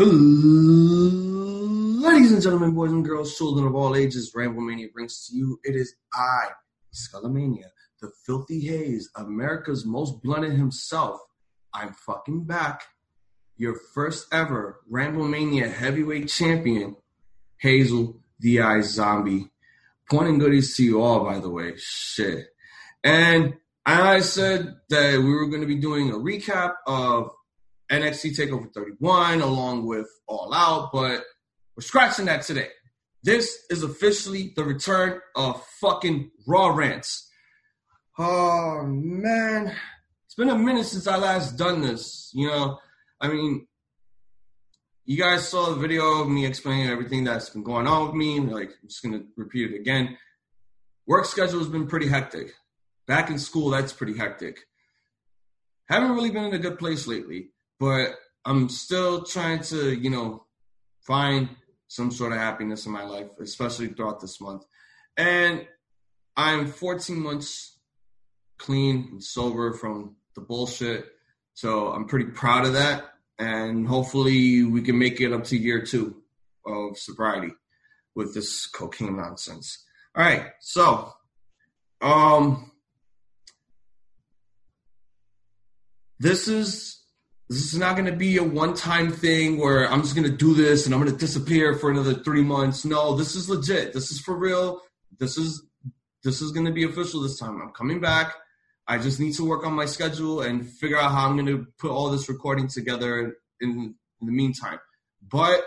Ladies and gentlemen, boys and girls, children of all ages, Ramblemania brings to you. It is I, Scullamania, the filthy haze, America's most blunted himself. I'm fucking back. Your first ever Ramblemania heavyweight champion, Hazel the Eye Zombie. Pointing goodies to you all, by the way. Shit. And I said that we were going to be doing a recap of NXT TakeOver 31 along with All Out, but we're scratching that today. This is officially the return of fucking Raw Rants. Oh man, it's been a minute since I last done this. You know, I mean, you guys saw the video of me explaining everything that's been going on with me. Like, I'm just gonna repeat it again. Work schedule has been pretty hectic. Back in school, that's pretty hectic. Haven't really been in a good place lately but I'm still trying to, you know, find some sort of happiness in my life, especially throughout this month. And I'm 14 months clean and sober from the bullshit. So I'm pretty proud of that. And hopefully we can make it up to year two of sobriety with this cocaine nonsense. All right. So, um, this is this is not going to be a one-time thing where I'm just going to do this and I'm going to disappear for another three months. No, this is legit. This is for real. This is this is going to be official this time. I'm coming back. I just need to work on my schedule and figure out how I'm going to put all this recording together in, in the meantime. But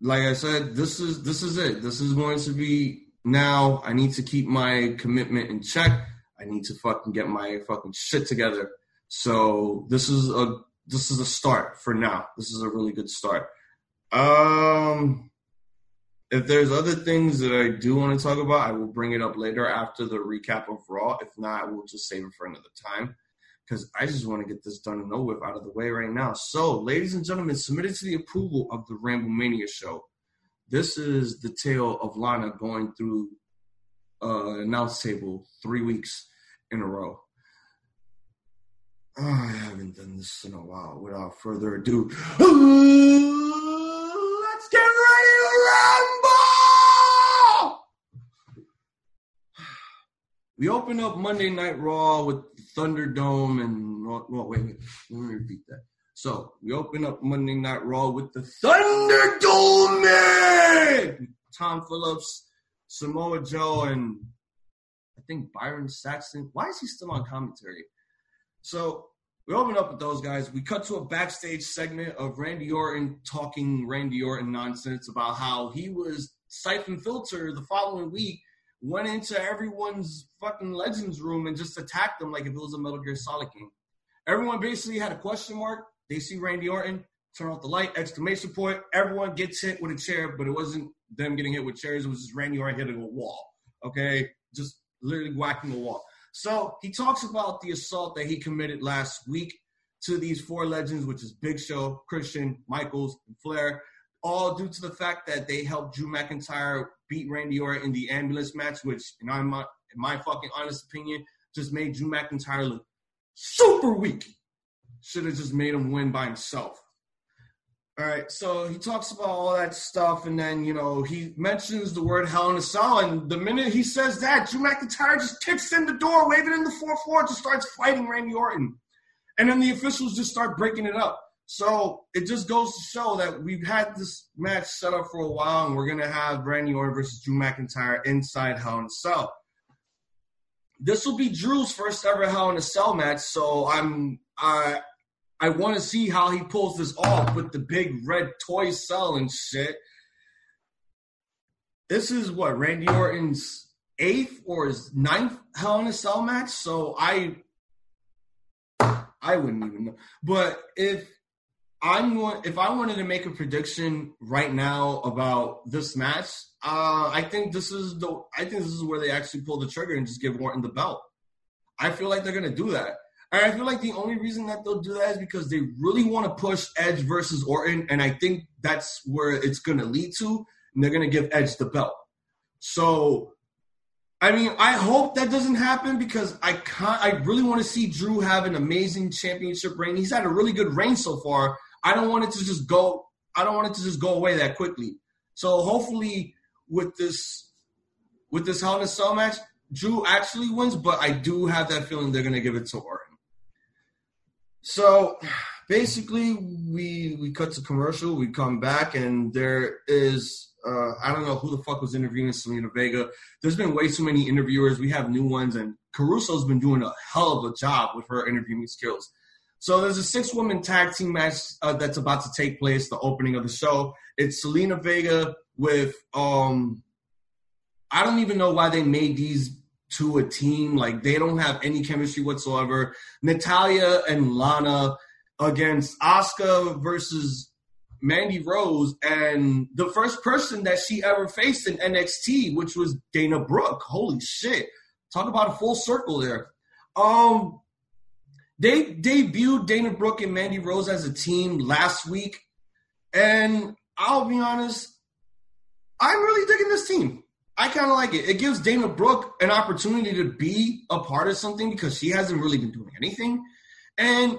like I said, this is this is it. This is going to be now. I need to keep my commitment in check. I need to fucking get my fucking shit together so this is a this is a start for now. This is a really good start. Um, if there's other things that I do want to talk about, I will bring it up later after the recap of Raw. If not, we'll just save it for another time because I just want to get this done and over with out of the way right now. So, ladies and gentlemen, submitted to the approval of the Ramblemania show. This is the tale of Lana going through uh, announce table three weeks in a row. Oh, I haven't done this in a while. Without further ado, let's get ready to rumble! We open up Monday Night Raw with Thunderdome and well, wait, wait, let me repeat that. So we open up Monday Night Raw with the Thunderdome Tom Phillips, Samoa Joe, and I think Byron Saxton. Why is he still on commentary? So we open up with those guys. We cut to a backstage segment of Randy Orton talking Randy Orton nonsense about how he was Siphon Filter the following week, went into everyone's fucking Legends room and just attacked them like if it was a Metal Gear Solid game. Everyone basically had a question mark. They see Randy Orton, turn off the light, exclamation point. Everyone gets hit with a chair, but it wasn't them getting hit with chairs. It was just Randy Orton hitting a wall. Okay, just literally whacking a wall. So he talks about the assault that he committed last week to these four legends, which is Big Show, Christian, Michaels, and Flair, all due to the fact that they helped Drew McIntyre beat Randy Orton in the ambulance match, which, in my, in my fucking honest opinion, just made Drew McIntyre look super weak. Should have just made him win by himself. All right, so he talks about all that stuff, and then you know he mentions the word Hell in a Cell, and the minute he says that, Drew McIntyre just kicks in the door, waving in the four four, just starts fighting Randy Orton, and then the officials just start breaking it up. So it just goes to show that we've had this match set up for a while, and we're gonna have Randy Orton versus Drew McIntyre inside Hell in a Cell. This will be Drew's first ever Hell in a Cell match, so I'm I I want to see how he pulls this off with the big red toy cell and shit. This is what Randy Orton's eighth or his ninth Hell in a Cell match. So I, I wouldn't even know. But if I'm going, if I wanted to make a prediction right now about this match, uh, I think this is the, I think this is where they actually pull the trigger and just give Orton the belt. I feel like they're gonna do that. And I feel like the only reason that they'll do that is because they really want to push Edge versus Orton, and I think that's where it's going to lead to. And they're going to give Edge the belt. So, I mean, I hope that doesn't happen because I can't. I really want to see Drew have an amazing championship reign. He's had a really good reign so far. I don't want it to just go. I don't want it to just go away that quickly. So hopefully, with this with this Hell in a Cell match, Drew actually wins. But I do have that feeling they're gonna give it to Orton. So basically, we we cut to commercial. We come back, and there is uh, I don't know who the fuck was interviewing Zelina Vega. There's been way too many interviewers. We have new ones, and Caruso's been doing a hell of a job with her interviewing skills. So there's a six woman tag team match uh, that's about to take place, the opening of the show. It's Zelina Vega with, um, I don't even know why they made these two a team. Like they don't have any chemistry whatsoever. Natalya and Lana against Asuka versus Mandy Rose and the first person that she ever faced in NXT, which was Dana Brooke. Holy shit. Talk about a full circle there. Um they debuted Dana Brooke and Mandy Rose as a team last week. And I'll be honest, I'm really digging this team. I kind of like it. It gives Dana Brooke an opportunity to be a part of something because she hasn't really been doing anything. And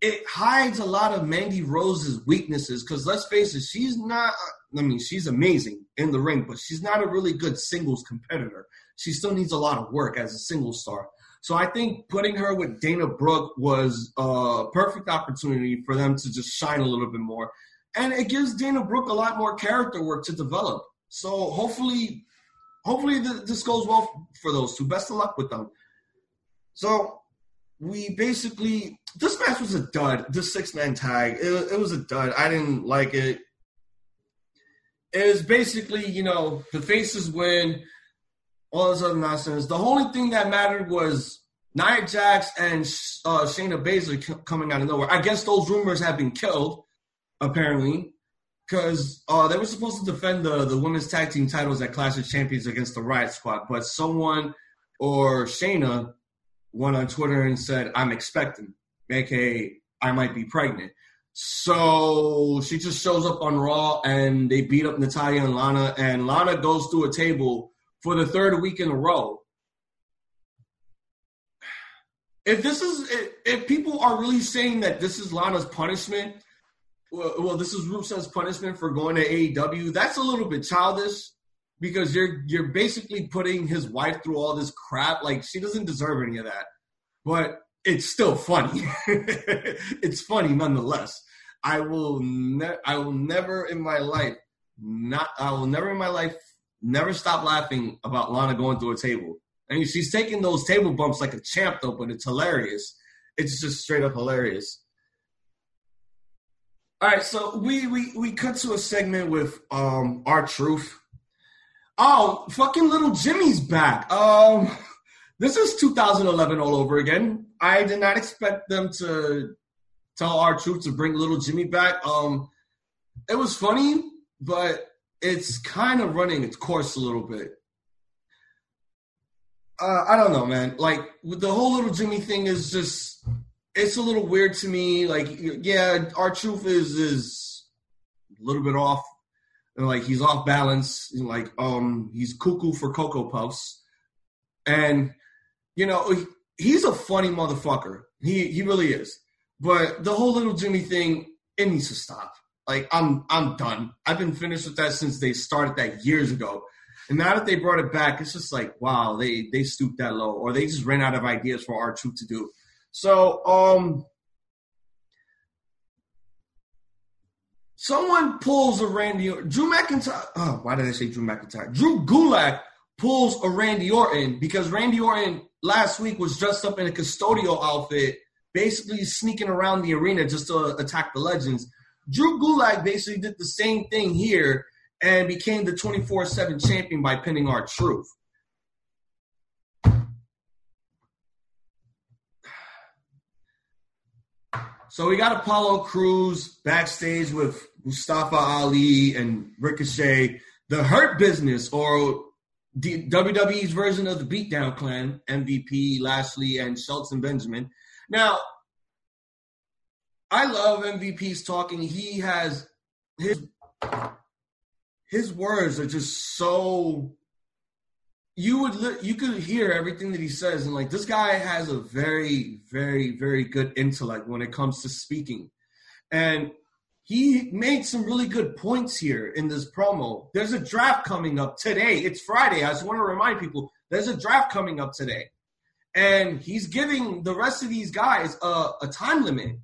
it hides a lot of Mandy Rose's weaknesses because let's face it, she's not. I mean, she's amazing in the ring, but she's not a really good singles competitor. She still needs a lot of work as a single star. So I think putting her with Dana Brooke was a perfect opportunity for them to just shine a little bit more. And it gives Dana Brooke a lot more character work to develop. So hopefully, hopefully this goes well for those two. Best of luck with them. So we basically this match was a dud. This six man tag, it, it was a dud. I didn't like it. It was basically, you know, the faces win, all this other nonsense. The only thing that mattered was Nia Jax and uh, Shayna Baszler coming out of nowhere. I guess those rumors have been killed, apparently, because uh, they were supposed to defend the, the women's tag team titles at Clash of Champions against the Riot Squad, but someone or Shayna went on Twitter and said, I'm expecting, aka I might be pregnant. So she just shows up on Raw and they beat up Natalya and Lana, and Lana goes through a table for the third week in a row. If this is, if people are really saying that this is Lana's punishment, well, well this is Rusev's punishment for going to AEW, that's a little bit childish because you're you're basically putting his wife through all this crap. Like she doesn't deserve any of that, but it's still funny. it's funny nonetheless. I will ne- I will never in my life not I will never in my life never stop laughing about Lana going through a table. I mean, she's taking those table bumps like a champ though, but it's hilarious. It's just straight up hilarious. All right, so we we we cut to a segment with um R-Truth Oh, fucking little Jimmy's back. Um, this is 2011 all over again. I did not expect them to tell R-Truth to bring little Jimmy back. Um, it was funny, but it's kind of running its course a little bit. Uh, I don't know, man. Like the whole little Jimmy thing is just it's a little weird to me. Like, yeah, R-Truth is is a little bit off like he's off balance, like um he's cuckoo for cocoa puffs, and you know he, he's a funny motherfucker. He he really is. But the whole little Jimmy thing, it needs to stop. Like I'm I'm done. I've been finished with that since they started that years ago. And now that they brought it back, it's just like wow, they they stooped that low, or they just ran out of ideas for R-Truth to do. So um Someone pulls a Randy Orton. Drew McIntyre. Oh, why did I say Drew McIntyre? Drew Gulak pulls a Randy Orton because Randy Orton last week was dressed up in a custodial outfit, basically sneaking around the arena just to attack the legends. Drew Gulak basically did the same thing here and became the 24 7 champion by pinning R-Truth. So we got Apollo Crews backstage with Mustafa Ali and Ricochet, the Hurt Business, or the WWE's version of the Beatdown Clan, MVP, Lashley, and Shelton Benjamin. Now, I love MVP's talking. He has his his words are just so you would you could hear everything that he says and like this guy has a very very very good intellect when it comes to speaking and he made some really good points here in this promo. There's a draft coming up today. It's Friday. I just want to remind people there's a draft coming up today. And he's giving the rest of these guys a, a time limit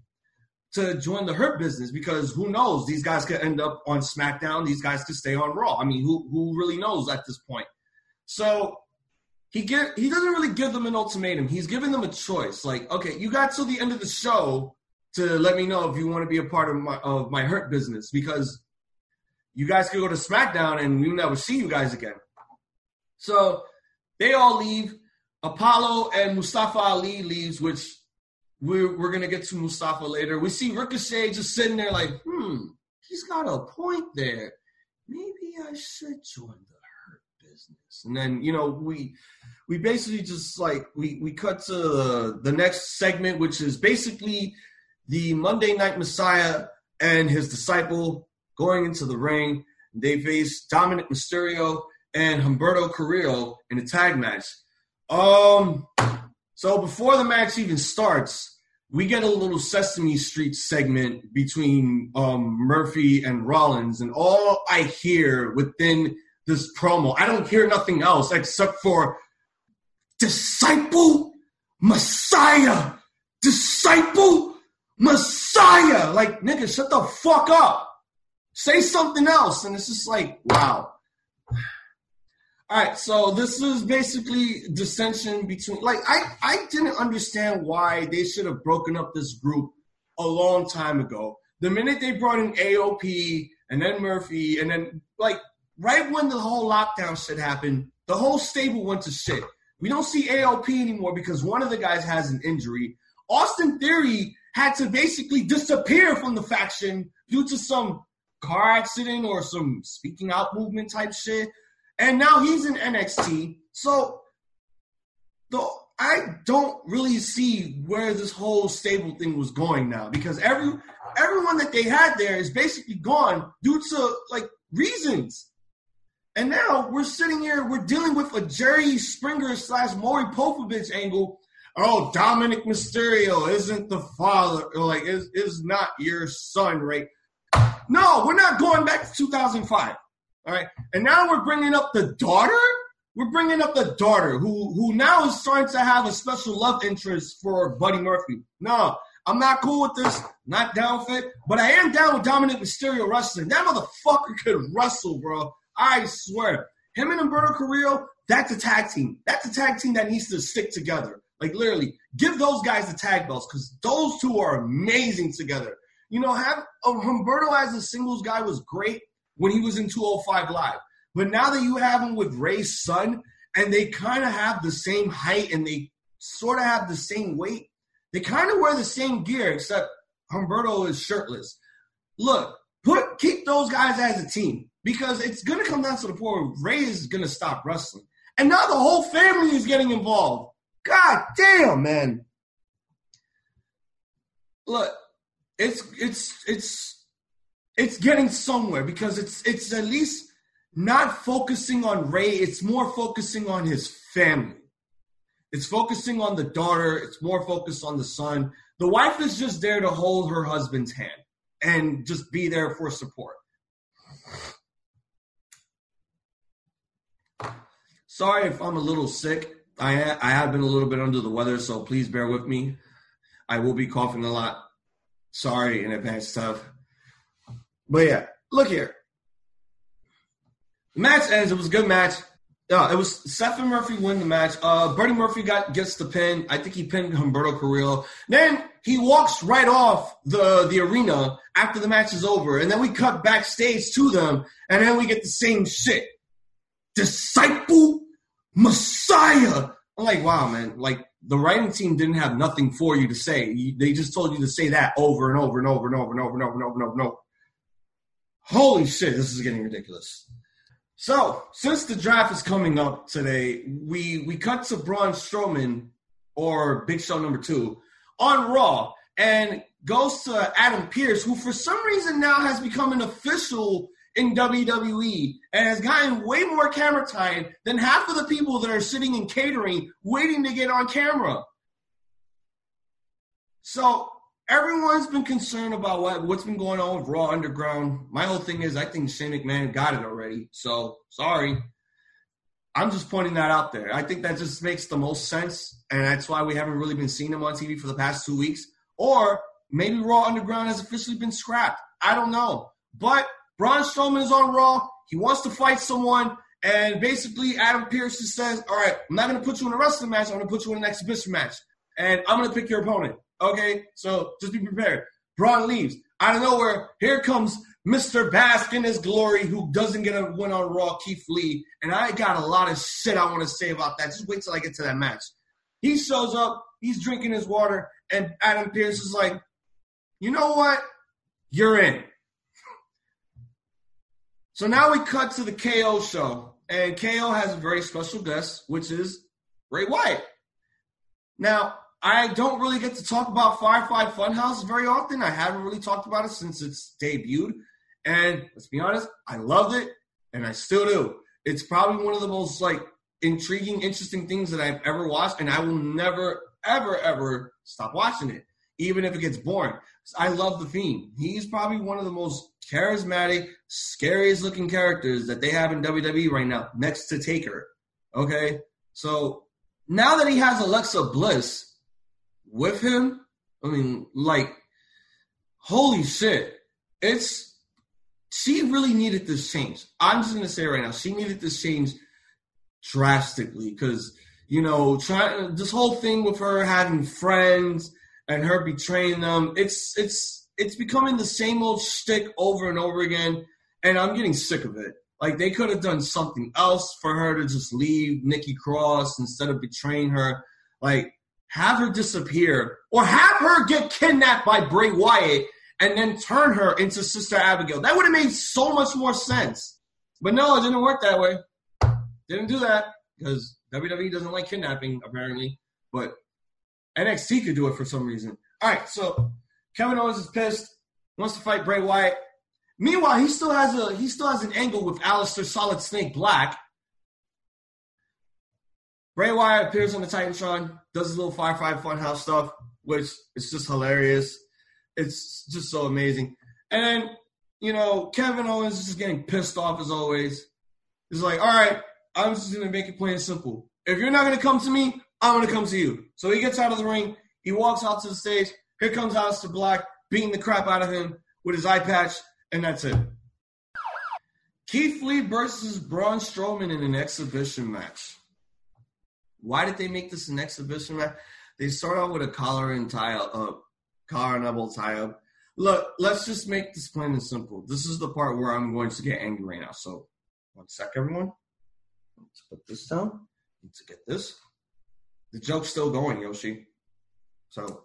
to join the Hurt business because who knows? These guys could end up on SmackDown. These guys could stay on Raw. I mean, who who really knows at this point? So he give he doesn't really give them an ultimatum. He's giving them a choice. Like, okay, you got till the end of the show to let me know if you want to be a part of my of my Hurt business because you guys could go to SmackDown and we'll never see you guys again. So they all leave. Apollo and Mustafa Ali leaves, which we're, we're going to get to Mustafa later. We see Ricochet just sitting there like, hmm, he's got a point there. Maybe I should join the And then, you know, we we basically just like we we cut to the next segment, which is basically the Monday Night Messiah and his disciple going into the ring. They face Dominik Mysterio and Humberto Carrillo in a tag match. Um, so before the match even starts, we get a little Sesame Street segment between um, Murphy and Rollins, and all I hear within this promo, I don't hear nothing else except for disciple Messiah, disciple Messiah. Like, nigga, shut the fuck up. Say something else. And it's just like, wow. All right, so this is basically dissension between like I I didn't understand why they should have broken up this group a long time ago. The minute they brought in AOP and then Murphy and then like right when the whole lockdown shit happened, the whole stable went to shit. We don't see AOP anymore because one of the guys has an injury. Austin Theory had to basically disappear from the faction due to some car accident or some speaking out movement type shit and now he's in NXT. So the I don't really see where this whole stable thing was going now because every everyone that they had there is basically gone due to like reasons. And now we're sitting here, we're dealing with a Jerry Springer slash Maury Povich angle. Oh, Dominik Mysterio isn't the father, like is is not your son, right? No, we're not going back to 2005. All right. And now we're bringing up the daughter. We're bringing up the daughter who who now is starting to have a special love interest for Buddy Murphy. No, I'm not cool with this. Not down with it. But I am down with Dominik Mysterio wrestling. That motherfucker could wrestle, bro. I swear. Him and Humberto Carrillo, that's a tag team. That's a tag team that needs to stick together. Like literally, give those guys the tag belts because those two are amazing together. You know, have um, Humberto as a singles guy was great when he was in 205 Live. But now that you have him with Rey's son, and they kind of have the same height and they sort of have the same weight, they kind of wear the same gear, except Humberto is shirtless. Look, keep those guys as a team because it's going to come down to the point where Rey is going to stop wrestling. And now the whole family is getting involved. God damn, man. Look, it's it's it's it's getting somewhere because it's it's at least not focusing on Rey, It's more focusing on his family. It's focusing on the daughter. It's more focused on the son. The wife is just there to hold her husband's hand and just be there for support. Sorry if I'm a little sick. I ha- I have been a little bit under the weather, so please bear with me. I will be coughing a lot. Sorry in advance, stuff. But yeah, look here. The match ends. It was a good match. Yeah, it was Seth and Murphy win the match. Uh, Buddy Murphy got gets the pin. I think he pinned Humberto Carrillo. Then he walks right off the the arena after the match is over, and then we cut backstage to them, and then we get the same shit. Disciple, Messiah. I'm like, wow, man. Like the writing team didn't have nothing for you to say. They just told you to say that over and over and over and over and over and over and over and over. And over. Holy shit, this is getting ridiculous. So, since the draft is coming up today, we we cut to Braun Strowman or Big Show number two on Raw and goes to Adam Pearce, who for some reason now has become an official in WWE and has gotten way more camera time than half of the people that are sitting in catering waiting to get on camera. So everyone's been concerned about what, what's been going on with Raw Underground. My whole thing is I think Shane McMahon got it already. So sorry. I'm just pointing that out there. I think that just makes the most sense. And that's why we haven't really been seeing him on TV for the past two weeks. Or maybe Raw Underground has officially been scrapped. I don't know. But Braun Strowman is on Raw. He wants to fight someone. And basically, Adam Pearce says, All right, I'm not going to put you in a wrestling match. I'm going to put you in an exhibition match. And I'm going to pick your opponent. Okay? So just be prepared. Braun leaves. Out of nowhere, here comes Mr. Bask in his glory who doesn't get a win on Raw, Keith Lee. And I got a lot of shit I want to say about that. Just wait till I get to that match. He shows up, he's drinking his water, and Adam Pearce is like, you know what? You're in. So now we cut to the KO show, and KO has a very special guest, which is Bray Wyatt. Now, I don't really get to talk about Firefly Funhouse very often. I haven't really talked about it since it's debuted. And let's be honest, I loved it, and I still do. It's probably one of the most like intriguing, interesting things that I've ever watched, and I will never, ever, ever stop watching it, even if it gets boring. I love the Fiend. He's probably one of the most charismatic, scariest looking characters that they have in WWE right now, next to Taker. Okay, so now that he has Alexa Bliss with him, I mean, like, holy shit, it's she really needed this change. I'm just gonna say right now, she needed this change drastically because you know, trying this whole thing with her having friends and her betraying them, it's it's it's becoming the same old shtick over and over again, and I'm getting sick of it. Like they could have done something else for her to just leave Nikki Cross instead of betraying her. Like have her disappear or have her get kidnapped by Bray Wyatt and then turn her into Sister Abigail. That would have made so much more sense. But no, it didn't work that way. Didn't do that because WWE doesn't like kidnapping apparently. But NXT could do it for some reason. All right, so Kevin Owens is pissed, wants to fight Bray Wyatt. Meanwhile, he still has a he still has an angle with Aleister Solid Snake Black. Bray Wyatt appears on the Titantron, does his little Firefly Funhouse stuff, which is just hilarious. It's just so amazing. And you know, Kevin Owens is just getting pissed off as always. He's like, all right, I'm just gonna make it plain and simple. If you're not gonna come to me, I'm gonna come to you. So he gets out of the ring, he walks out to the stage. Here comes Aleister Black, beating the crap out of him with his eye patch, and that's it. Keith Lee versus Braun Strowman in an exhibition match. Why did they make this an exhibition match? They start out with a collar and tie up, collar and elbow tie up. Look, let's just make this plain and simple. This is the part where I'm going to get angry right now. So, one sec, everyone. Let's put this down. To get this. The joke's still going, Yoshi. So,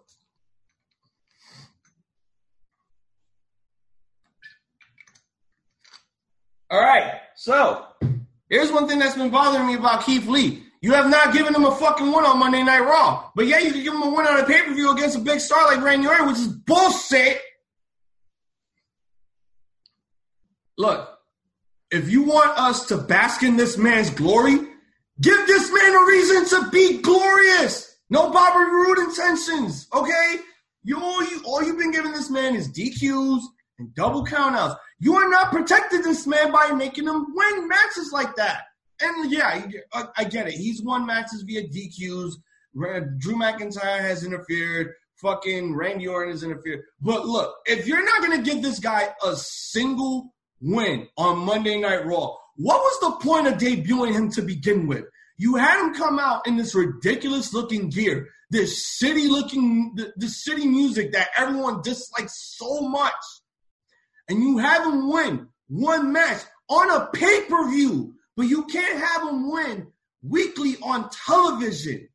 all right. So, here's one thing that's been bothering me about Keith Lee. You have not given him a fucking win on Monday Night Raw. But yeah, you can give him a win on a pay per view against a big star like Randy Orton, which is bullshit. Look, if you want us to bask in this man's glory, give this man a reason to be glorious. No Bobby Roode intentions, okay? You all, you all you've been giving this man is DQs and double countouts. You are not protecting this man by making him win matches like that. And yeah, uh, I get it. He's won matches via DQs. Drew McIntyre has interfered. Fucking Randy Orton has interfered. But look, if you're not going to give this guy a single win on Monday Night Raw, what was the point of debuting him to begin with? You had him come out in this ridiculous looking gear, this shitty looking, this city music that everyone dislikes so much. And you have him win one match on a pay per view but you can't have them win weekly on television.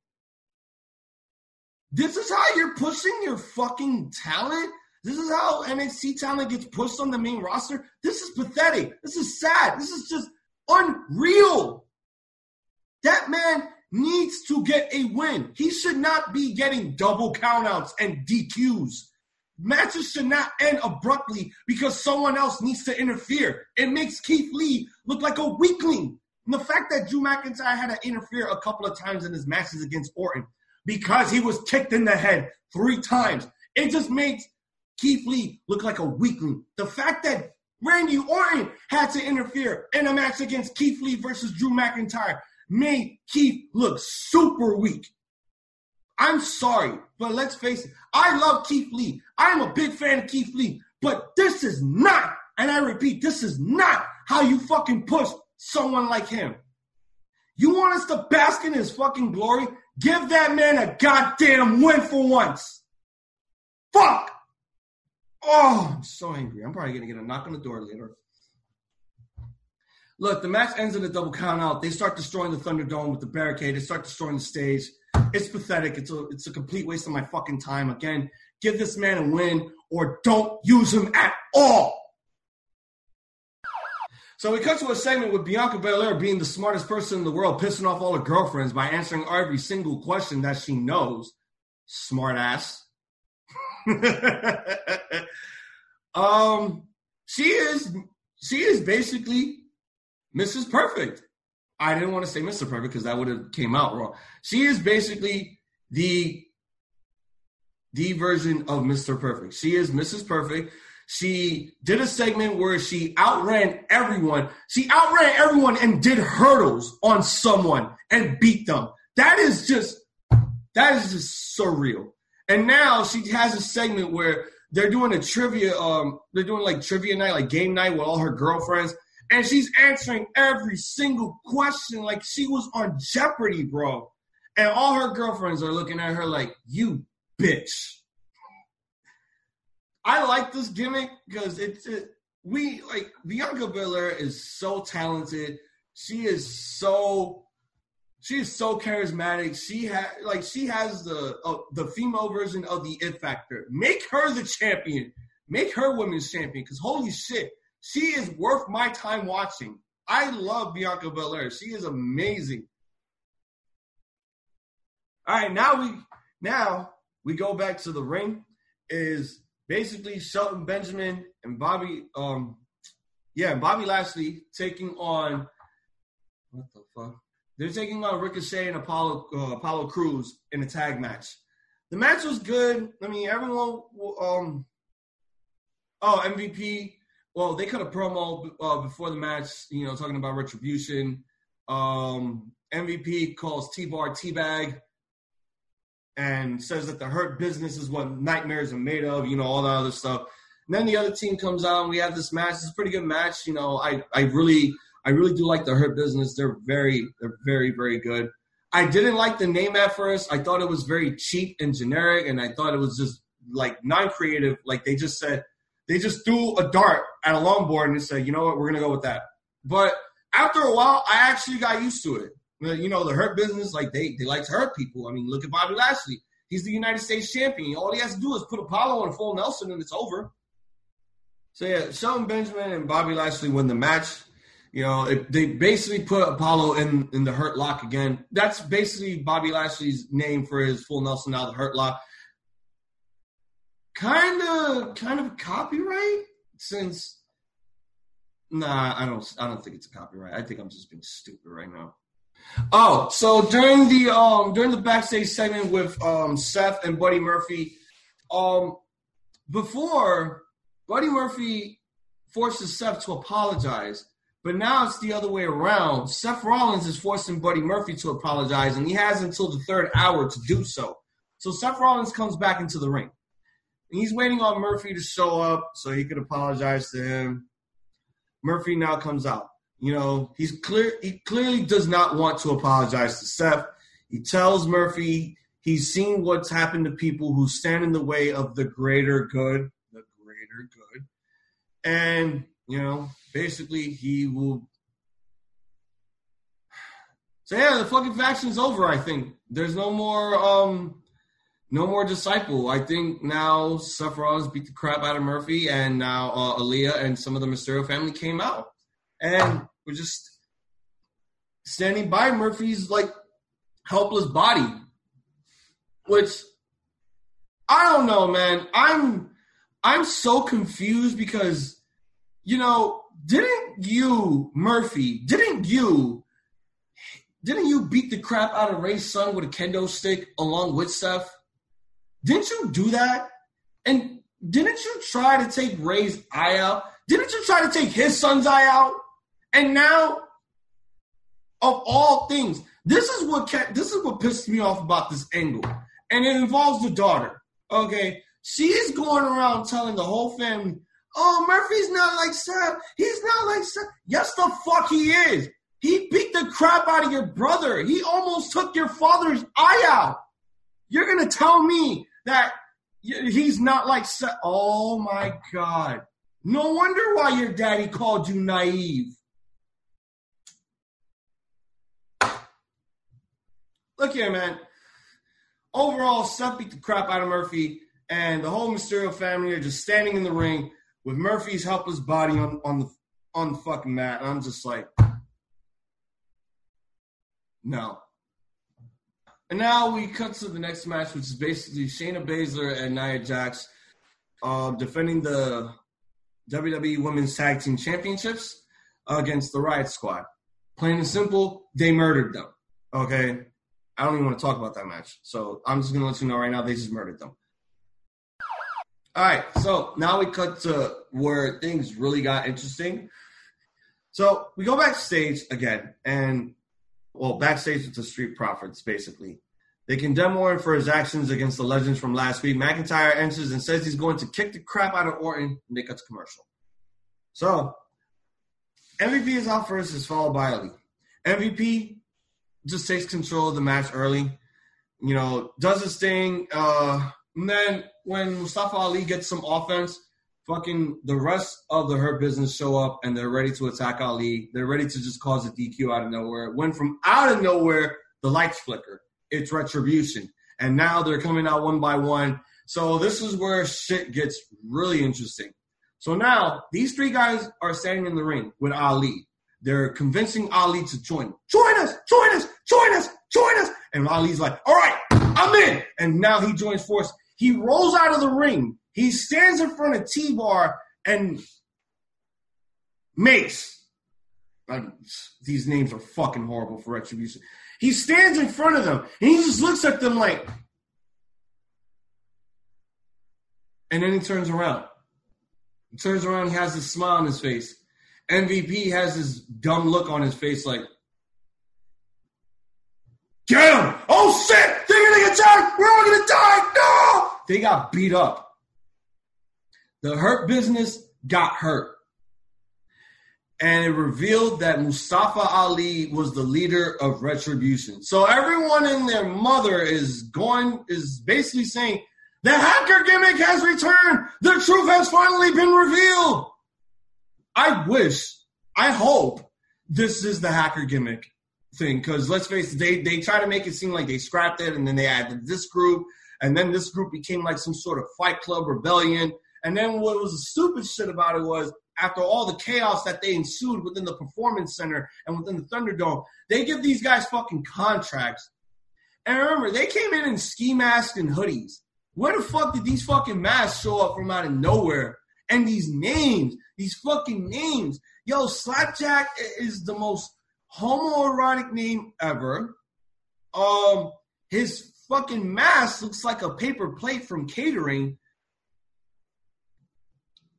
This is how you're pushing your fucking talent. This is how NXT talent gets pushed on the main roster. This is pathetic. This is sad. This is just unreal. That man needs to get a win. He should not be getting double countouts and DQs. Matches should not end abruptly because someone else needs to interfere. It makes Keith Lee look like a weakling. And the fact that Drew McIntyre had to interfere a couple of times in his matches against Orton because he was kicked in the head three times. It just makes Keith Lee look like a weakling. The fact that Randy Orton had to interfere in a match against Keith Lee versus Drew McIntyre made Keith look super weak. I'm sorry, but let's face it. I love Keith Lee. I'm a big fan of Keith Lee, but this is not, and I repeat, this is not how you fucking push someone like him. You want us to bask in his fucking glory? Give that man a goddamn win for once. Fuck! Oh, I'm so angry. I'm probably gonna get a knock on the door later. Look, the match ends in a double count out. They start destroying the Thunderdome with the barricade. They start destroying the stage. It's pathetic. It's a it's a complete waste of my fucking time. Again, give this man a win or don't use him at all. So we cut to a segment with Bianca Belair being the smartest person in the world, pissing off all her girlfriends by answering every single question that she knows. Smart ass. um, she is she is basically Mrs. Perfect. I didn't want to say Mr. Perfect because that would have came out wrong. She is basically the the version of Mr. Perfect. She is Mrs. Perfect. She did a segment where she outran everyone. She outran everyone and did hurdles on someone and beat them. That is just that is just surreal. And now she has a segment where they're doing a trivia, um, they're doing like trivia night, like game night with all her girlfriends, and she's answering every single question like she was on Jeopardy, bro. And all her girlfriends are looking at her like, you bitch. I like this gimmick because it's it, we like Bianca Belair is so talented. She is so she is so charismatic. She has like she has the uh, the female version of the it factor. Make her the champion. Make her women's champion because holy shit, she is worth my time watching. I love Bianca Belair. She is amazing. All right, now we now we go back to the ring. Is basically Shelton Benjamin and Bobby, um, yeah, Bobby Lashley taking on what the fuck? They're taking on Ricochet and Apollo uh, Apollo Crews in a tag match. The match was good. I mean, everyone. Um, oh, MVP. Well, they cut a promo uh, before the match. You know, talking about retribution. Um, MVP calls T-Bar T-Bag and says that the hurt business is what nightmares are made of, you know, all that other stuff. And then the other team comes out and we have this match. It's a pretty good match. You know, I, I really I really do like the hurt business. They're very they're very, very good. I didn't like the name at first. I thought it was very cheap and generic, and I thought it was just like non-creative. Like they just said they just threw a dart at a longboard and said, you know what, we're gonna go with that. But after a while, I actually got used to it you know, the hurt business, like they they like to hurt people. I mean, look at Bobby Lashley. He's the United States champion. All he has to do is put Apollo on full Nelson and it's over. So yeah, Shelton Benjamin and Bobby Lashley win the match. You know, it, they basically put Apollo in in the Hurt Lock again. That's basically Bobby Lashley's name for his full Nelson now, the Hurt Lock. Kind of, kind of copyright since. Nah, I don't. I don't think it's a copyright. I think I'm just being stupid right now. Oh, so during the um during the backstage segment with um Seth and Buddy Murphy, um before Buddy Murphy forces Seth to apologize, but now it's the other way around. Seth Rollins is forcing Buddy Murphy to apologize, and he has until the third hour to do so. So Seth Rollins comes back into the ring. He's waiting on Murphy to show up so he could apologize to him. Murphy now comes out. You know, he's clear. He clearly does not want to apologize to Seth. He tells Murphy he's seen what's happened to people who stand in the way of the greater good, the greater good, and you know, basically he will. So yeah, the fucking faction's over. I think there's no more, um, no more disciple. I think now Rollins beat the crap out of Murphy, and now uh, Aalyah and some of the Mysterio family came out and we're just standing by Murphy's like helpless body, which I don't know, man. I'm I'm so confused because you know, didn't you, Murphy, didn't you didn't you beat the crap out of Rey's son with a kendo stick along with Seth? Didn't you do that? And didn't you try to take Rey's eye out? Didn't you try to take his son's eye out? And now, of all things, this is what kept, this is what pissed me off about this angle, and it involves the daughter. Okay, she's going around telling the whole family, "Oh, Murphy's not like Seth. He's not like Seth. Yes, the fuck he is. He beat the crap out of your brother. He almost took your father's eye out. You're gonna tell me that he's not like? Oh my god! No wonder why your daddy called you naive." look here, man. Overall, Seth beat the crap out of Murphy, and the whole Mysterio family are just standing in the ring with Murphy's helpless body on, on the on the fucking mat. And I'm just like, no. And now we cut to the next match, which is basically Shayna Baszler and Nia Jax uh, defending the WWE Women's Tag Team Championships against the Riot Squad. Plain and simple, they murdered them. Okay, I don't even want to talk about that match. So I'm just gonna let you know right now they just murdered them. All right, so now we cut to where things really got interesting. So we go backstage again, and well, backstage with the Street Profits, basically. They condemn Orton for his actions against the legends from last week. McIntyre enters and says he's going to kick the crap out of Orton, and they cut to commercial. So MVP is out first, is followed by Ali. MVP just takes control of the match early. You know, does his thing. Uh, and then when Mustafa Ali gets some offense, fucking the rest of the Hurt Business show up and they're ready to attack Ali. They're ready to just cause a DQ out of nowhere. When from out of nowhere, the lights flicker. It's retribution. And now they're coming out one by one. So this is where shit gets really interesting. So now these three guys are standing in the ring with Ali. They're convincing Ali to join. Join us, join us, join us, join us. And Ali's like, all right, I'm in. And now he joins force. He rolls out of the ring. He stands in front of T-Bar and Mace. these names are fucking horrible for retribution. He stands in front of them and he just looks at them like, and then he turns around. He turns around, he has a smile on his face. MVP has this dumb look on his face like, get him! Oh shit! They're gonna get attacked! We're all gonna die! No! They got beat up. The hurt business got hurt. And it revealed that Mustafa Ali was the leader of retribution. So everyone and their mother is going, is basically saying, the hacker gimmick has returned! The truth has finally been revealed! I wish, I hope this is the hacker gimmick thing because let's face it, they they try to make it seem like they scrapped it and then they added this group and then this group became like some sort of Fight Club rebellion. And then what was the stupid shit about it was after all the chaos that they ensued within the performance center and within the Thunderdome, they give these guys fucking contracts. And remember, they came in in ski masks and hoodies. Where the fuck did these fucking masks show up from out of nowhere? And these names, these fucking names. Yo, Slapjack is the most homoerotic name ever. Um, his fucking mask looks like a paper plate from catering.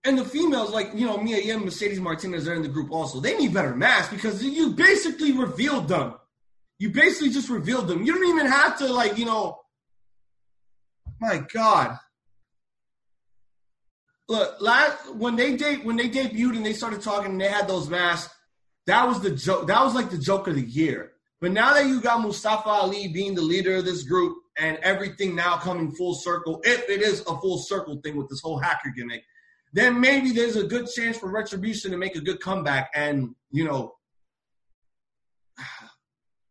And the females, like, you know, Mia Yim, Mercedes Martinez are in the group also. They need better masks because you basically revealed them. You basically just revealed them. You don't even have to, like, you know, my God look, last when they date when they debuted and they started talking and they had those masks, that was the joke. That was like the joke of the year. But now that you got Mustafa Ali being the leader of this group and everything now coming full circle, if it is a full circle thing with this whole hacker gimmick, then maybe there's a good chance for Retribution to make a good comeback and you know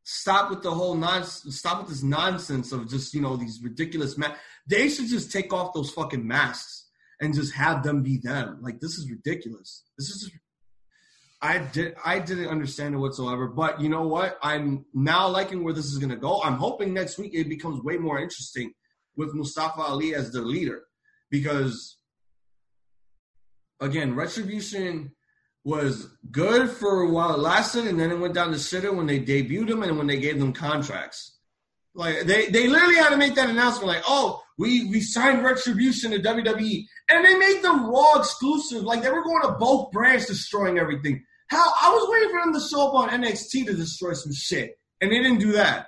stop with the whole nonsense. Stop with this nonsense of just you know these ridiculous masks. They should just take off those fucking masks and just have them be them. Like this is ridiculous. This is I did I didn't understand it whatsoever. But you know what? I'm now liking where this is gonna go. I'm hoping next week it becomes way more interesting with Mustafa Ali as the leader. Because again, retribution was good for a while it lasted, and then it went down to shitter when they debuted them and when they gave them contracts. Like they, they literally had to make that announcement, like, oh, we we signed Retribution to WWE, and they made them Raw exclusive. Like they were going to both brands, destroying everything. How I was waiting for them to show up on NXT to destroy some shit, and they didn't do that.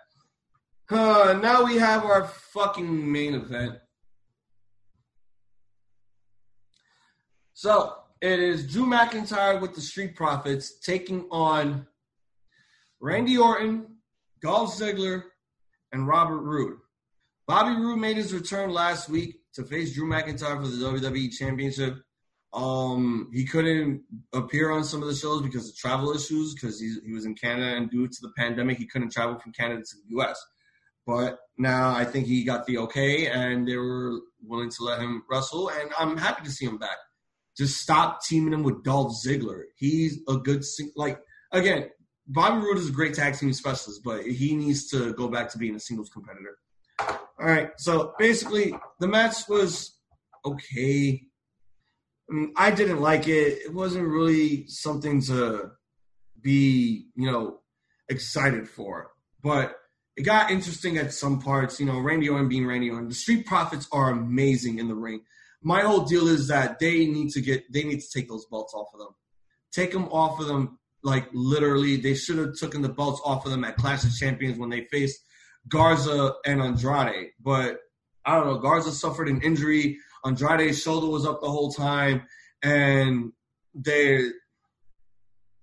Uh, now we have our fucking main event. So it is Drew McIntyre with the Street Profits taking on Randy Orton, Dolph Ziggler, and Robert Roode. Bobby Roode made his return last week to face Drew McIntyre for the WWE Championship. Um, he couldn't appear on some of the shows because of travel issues because he, he was in Canada and due to the pandemic, he couldn't travel from Canada to the US. But now I think he got the okay and they were willing to let him wrestle, and I'm happy to see him back. Just stop teaming him with Dolph Ziggler. He's a good, like, again, Bobby Roode is a great tag team specialist, but he needs to go back to being a singles competitor. All right, so basically, the match was okay. I mean, I didn't like it. It wasn't really something to be, you know, excited for. But it got interesting at some parts. You know, Randy Orton being Randy Orton. The Street Profits are amazing in the ring. My whole deal is that they need to get, they need to take those belts off of them. Take them off of them like literally they should have taken the belts off of them at Clash of Champions when they faced Garza and Andrade. But I don't know, Garza suffered an injury. Andrade's shoulder was up the whole time, and they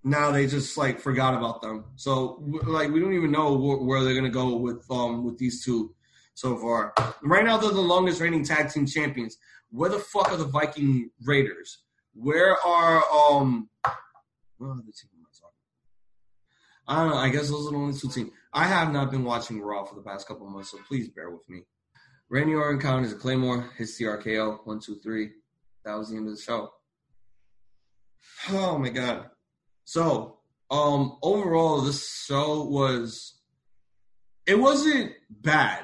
now they just like forgot about them. So like we don't even know where they're gonna go with um with these two so far. Right now they're the longest reigning tag team champions. Where the fuck are the Viking Raiders? Where are um? Where are the team? I don't know. I guess those are the only two teams. I have not been watching Raw for the past couple months, so please bear with me. Randy Orton counters a Claymore, hits the RKO, one, two, three. That was the end of the show. Oh my god. So, um, overall, this show was. It wasn't bad.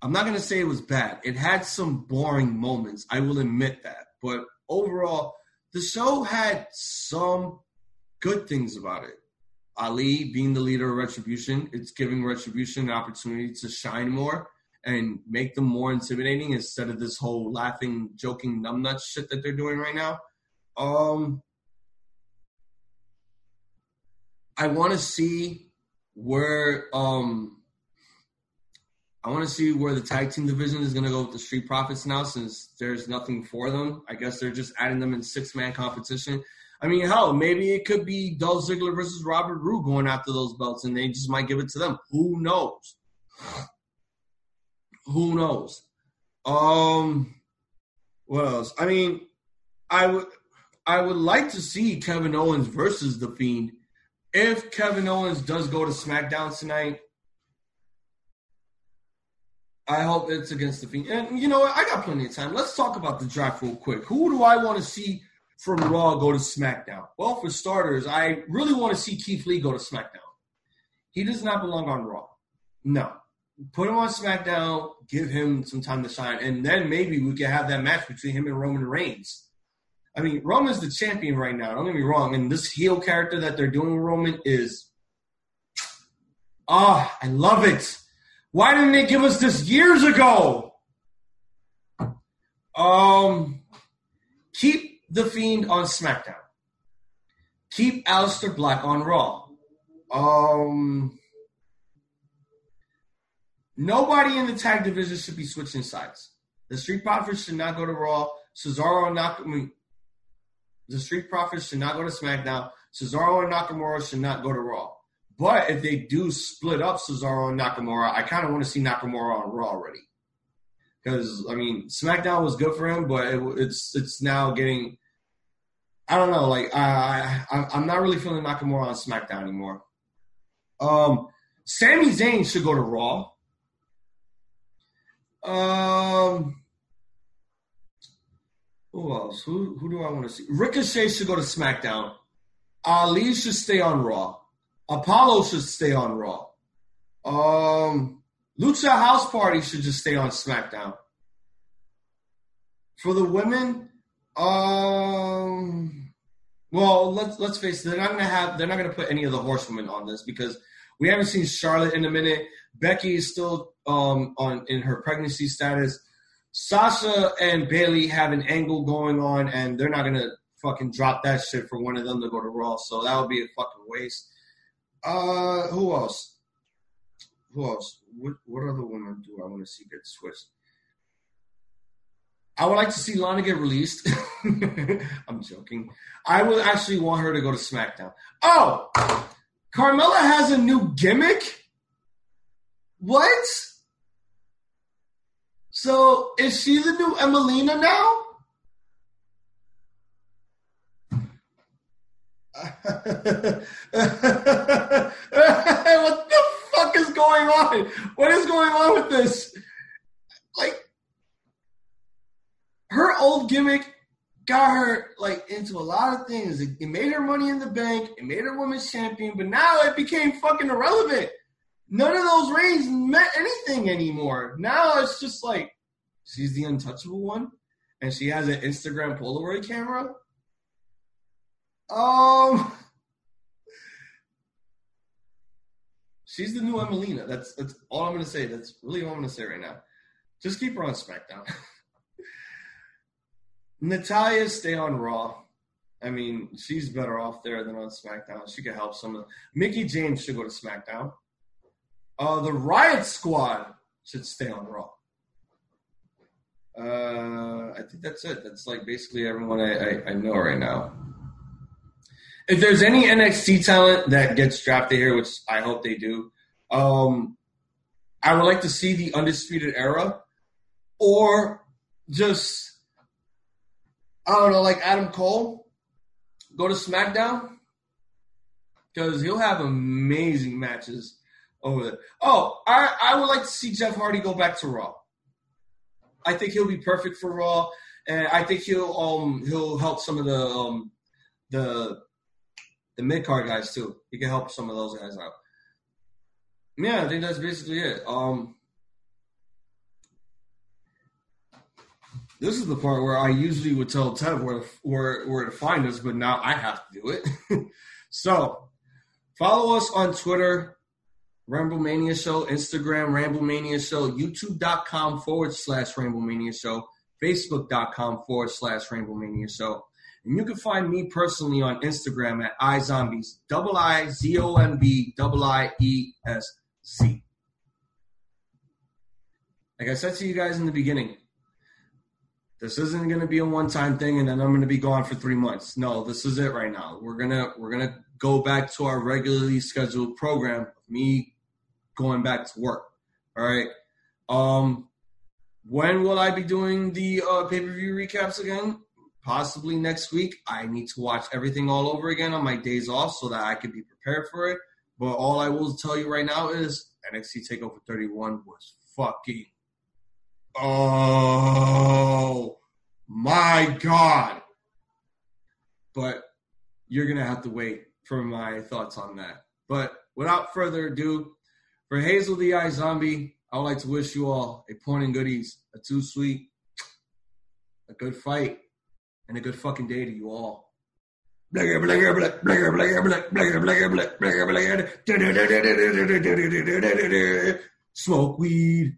I'm not gonna say it was bad. It had some boring moments. I will admit that. But overall, the show had some good things about it. Ali being the leader of Retribution, it's giving Retribution an opportunity to shine more and make them more intimidating instead of this whole laughing, joking, numbnuts shit that they're doing right now. Um, I want to see where um, I want to see where the tag team division is going to go with the Street Profits now, since there's nothing for them. I guess they're just adding them in six man competition. I mean, hell, maybe it could be Dolph Ziggler versus Robert Roode going after those belts, and they just might give it to them. Who knows? Who knows? Um, what else? I mean, I would, I would like to see Kevin Owens versus the Fiend. If Kevin Owens does go to SmackDown tonight, I hope it's against the Fiend. And you know what? I got plenty of time. Let's talk about the draft real quick. Who do I want to see from Raw go to SmackDown? Well, for starters, I really want to see Keith Lee go to SmackDown. He does not belong on Raw. No. Put him on SmackDown, give him some time to shine, and then maybe we can have that match between him and Roman Reigns. I mean, Roman's the champion right now. Don't get me wrong. And this heel character that they're doing with Roman is, ah, oh, I love it. Why didn't they give us this years ago? Um, keep the Fiend on SmackDown. Keep Aleister Black on Raw. Um, nobody in the tag division should be switching sides. The Street Profits should not go to Raw. Cesaro and Nakamura. The Street Profits should not go to SmackDown. Cesaro and Nakamura should not go to Raw. But if they do split up Cesaro and Nakamura, I kind of want to see Nakamura on Raw already because I mean SmackDown was good for him, but it, it's it's now getting. I don't know, like I, I I'm not really feeling Nakamura on SmackDown anymore. Um, Sami Zayn should go to Raw. Um, who else? Who who do I want to see? Ricochet should go to SmackDown. Ali should stay on Raw. Apollo should stay on Raw. Um, Lucha House Party should just stay on SmackDown. For the women, um, well, let's let's face it, they're not gonna have they're not gonna put any of the horsewomen on this because We haven't seen Charlotte in a minute. Becky is still um, on in her pregnancy status. Sasha and Bayley have an angle going on, and they're not gonna fucking drop that shit for one of them to go to Raw. So that would be a fucking waste. Uh, who else? Who else? What what other women do I want to see get switched? I would like to see Lana get released. I'm joking. I would actually want her to go to SmackDown. Oh, Carmella has a new gimmick. What? So is she the new Emmalina now? what the fuck is going on? What is going on with this? Like, her old gimmick got her like into a lot of things. It, made her money in the bank. It made her women's champion, but now it became fucking irrelevant. None of those reigns meant anything anymore. Now it's just like she's the untouchable one, and she has an Instagram Polaroid camera. Um, she's the new Emmalina. That's that's all I'm gonna say. That's really all I'm gonna say right now. Just keep her on SmackDown. Natalya stay on Raw. I mean, she's better off there than on SmackDown. She could help some of. The, Mickie James should go to SmackDown. Uh, the Riot Squad should stay on Raw. Uh, I think that's it. That's like basically everyone I, I, I know right now. If there's any NXT talent that gets drafted here, which I hope they do, um, I would like to see the Undisputed Era, or just I don't know, like Adam Cole, go to SmackDown because he'll have amazing matches over there. Oh, I I would like to see Jeff Hardy go back to Raw. I think he'll be perfect for Raw, and I think he'll um he'll help some of the um the the mid card guys too. He can help some of those guys out. Yeah, I think that's basically it. Um, this is the part where I usually would tell Tev where where where to find us, but now I have to do it. so follow us on Twitter, Ramblemania Show, Instagram, Ramblemania Show, YouTube.com forward slash Ramblemania Show, Facebook.com forward slash Ramblemania Show. And you can find me personally on Instagram at iZombies, double I Z O M B double I E S C. Like I said to you guys in the beginning, this isn't going to be a one-time thing, and then I'm going to be gone for three months. No, this is it right now. We're gonna we're gonna go back to our regularly scheduled program. Me going back to work. All right. Um, when will I be doing the uh, pay-per-view recaps again? Possibly next week. I need to watch everything all over again on my days off so that I can be prepared for it. But all I will tell you right now is NXT Takeover 31 was fucking. Oh my god! But you're gonna have to wait for my thoughts on that. But without further ado, for Hazel the Eye Zombie, I would like to wish you all a point and goodies, a too sweet, a good fight, and a good fucking day to you all. Smoke weed.